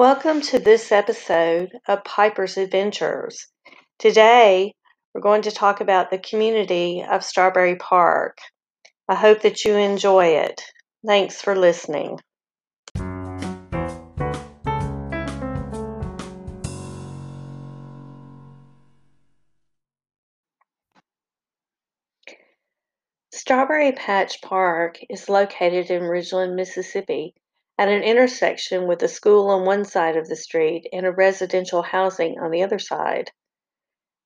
Welcome to this episode of Piper's Adventures. Today, we're going to talk about the community of Strawberry Park. I hope that you enjoy it. Thanks for listening. Strawberry Patch Park is located in Ridgeland, Mississippi, at an intersection with a school on one side of the street and a residential housing on the other side.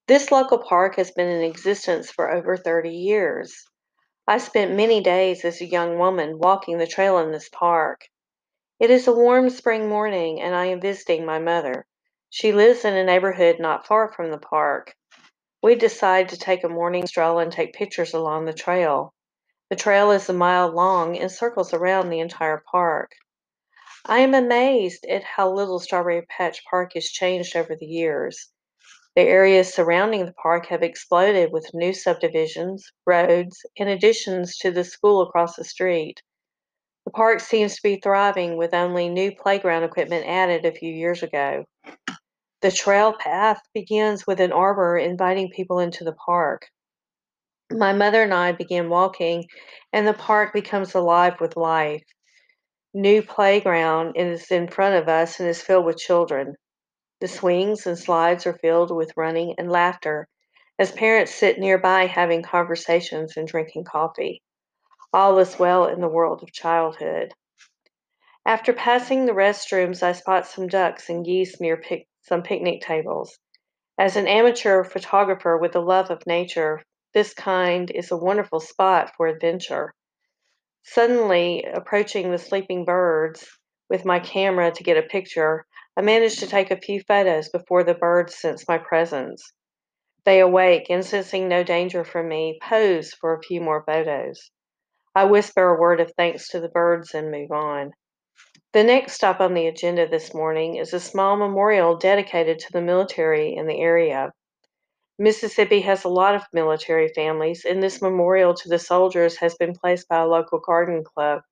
This local park has been in existence for over 30 years. I spent many days as a young woman walking the trail in this park. It is a warm spring morning and I am visiting my mother. She lives in a neighborhood not far from the park. We decide to take a morning stroll and take pictures along the trail. The trail is a mile long and circles around the entire park. I am amazed at how little Strawberry Patch Park has changed over the years. The areas surrounding the park have exploded with new subdivisions, roads, and additions to the school across the street. The park seems to be thriving with only new playground equipment added a few years ago. The trail path begins with an arbor inviting people into the park. My mother and I begin walking, and the park becomes alive with life new playground is in front of us and is filled with children. The swings and slides are filled with running and laughter as parents sit nearby having conversations and drinking coffee. All is well in the world of childhood. After passing the restrooms, I spot some ducks and geese near pic- some picnic tables. As an amateur photographer with a love of nature, this kind is a wonderful spot for adventure. Suddenly approaching the sleeping birds with my camera to get a picture, I manage to take a few photos before the birds sense my presence. They awake and, sensing no danger from me, pose for a few more photos. I whisper a word of thanks to the birds and move on. The next stop on the agenda this morning is a small memorial dedicated to the military in the area. Mississippi has a lot of military families, and this memorial to the soldiers has been placed by a local garden club.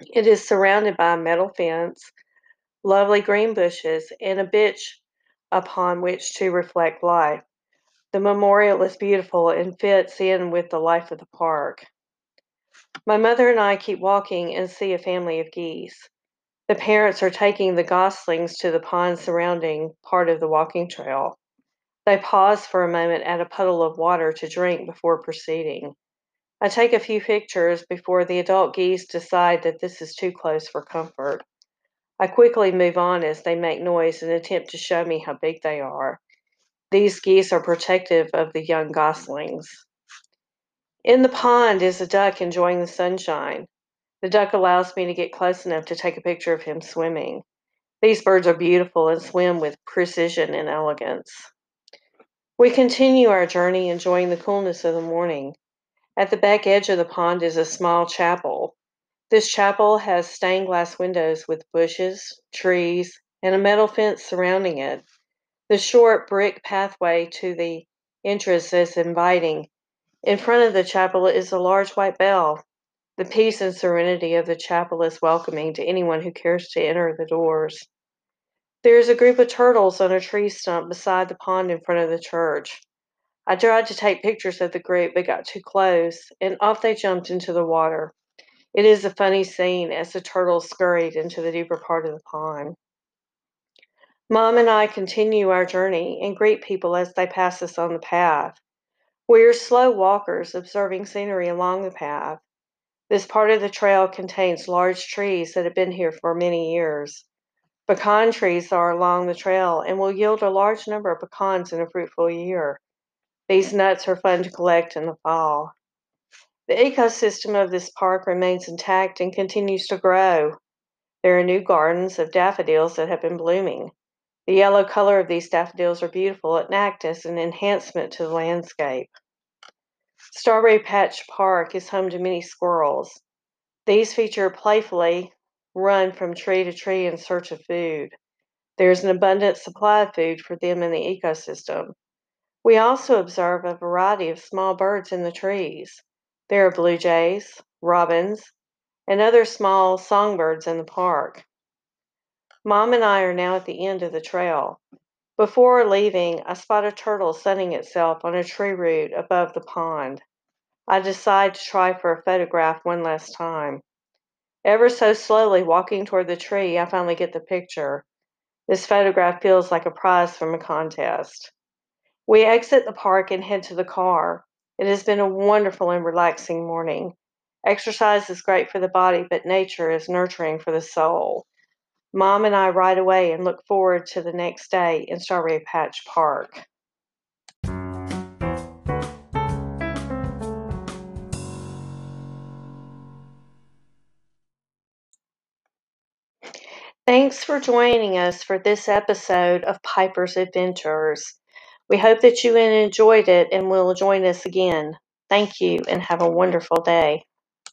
It is surrounded by a metal fence, lovely green bushes, and a bench upon which to reflect life. The memorial is beautiful and fits in with the life of the park. My mother and I keep walking and see a family of geese. The parents are taking the goslings to the pond surrounding part of the walking trail. They pause for a moment at a puddle of water to drink before proceeding. I take a few pictures before the adult geese decide that this is too close for comfort. I quickly move on as they make noise and attempt to show me how big they are. These geese are protective of the young goslings. In the pond is a duck enjoying the sunshine. The duck allows me to get close enough to take a picture of him swimming. These birds are beautiful and swim with precision and elegance. We continue our journey enjoying the coolness of the morning. At the back edge of the pond is a small chapel. This chapel has stained glass windows with bushes, trees, and a metal fence surrounding it. The short brick pathway to the entrance is inviting. In front of the chapel is a large white bell. The peace and serenity of the chapel is welcoming to anyone who cares to enter the doors. There is a group of turtles on a tree stump beside the pond in front of the church. I tried to take pictures of the group but got too close, and off they jumped into the water. It is a funny scene as the turtles scurried into the deeper part of the pond. Mom and I continue our journey and greet people as they pass us on the path. We are slow walkers observing scenery along the path. This part of the trail contains large trees that have been here for many years. Pecan trees are along the trail and will yield a large number of pecans in a fruitful year. These nuts are fun to collect in the fall. The ecosystem of this park remains intact and continues to grow. There are new gardens of daffodils that have been blooming. The yellow color of these daffodils are beautiful and act as an enhancement to the landscape. Strawberry Patch Park is home to many squirrels. These feature playfully run from tree to tree in search of food. There is an abundant supply of food for them in the ecosystem. We also observe a variety of small birds in the trees. There are blue jays, robins, and other small songbirds in the park. Mom and I are now at the end of the trail. Before leaving, I spot a turtle sunning itself on a tree root above the pond. I decide to try for a photograph one last time. Ever so slowly walking toward the tree, I finally get the picture. This photograph feels like a prize from a contest. We exit the park and head to the car. It has been a wonderful and relaxing morning. Exercise is great for the body, but nature is nurturing for the soul. Mom and I ride away and look forward to the next day in Strawberry Patch Park. Thanks for joining us for this episode of Piper's Adventures. We hope that you enjoyed it and will join us again. Thank you and have a wonderful day.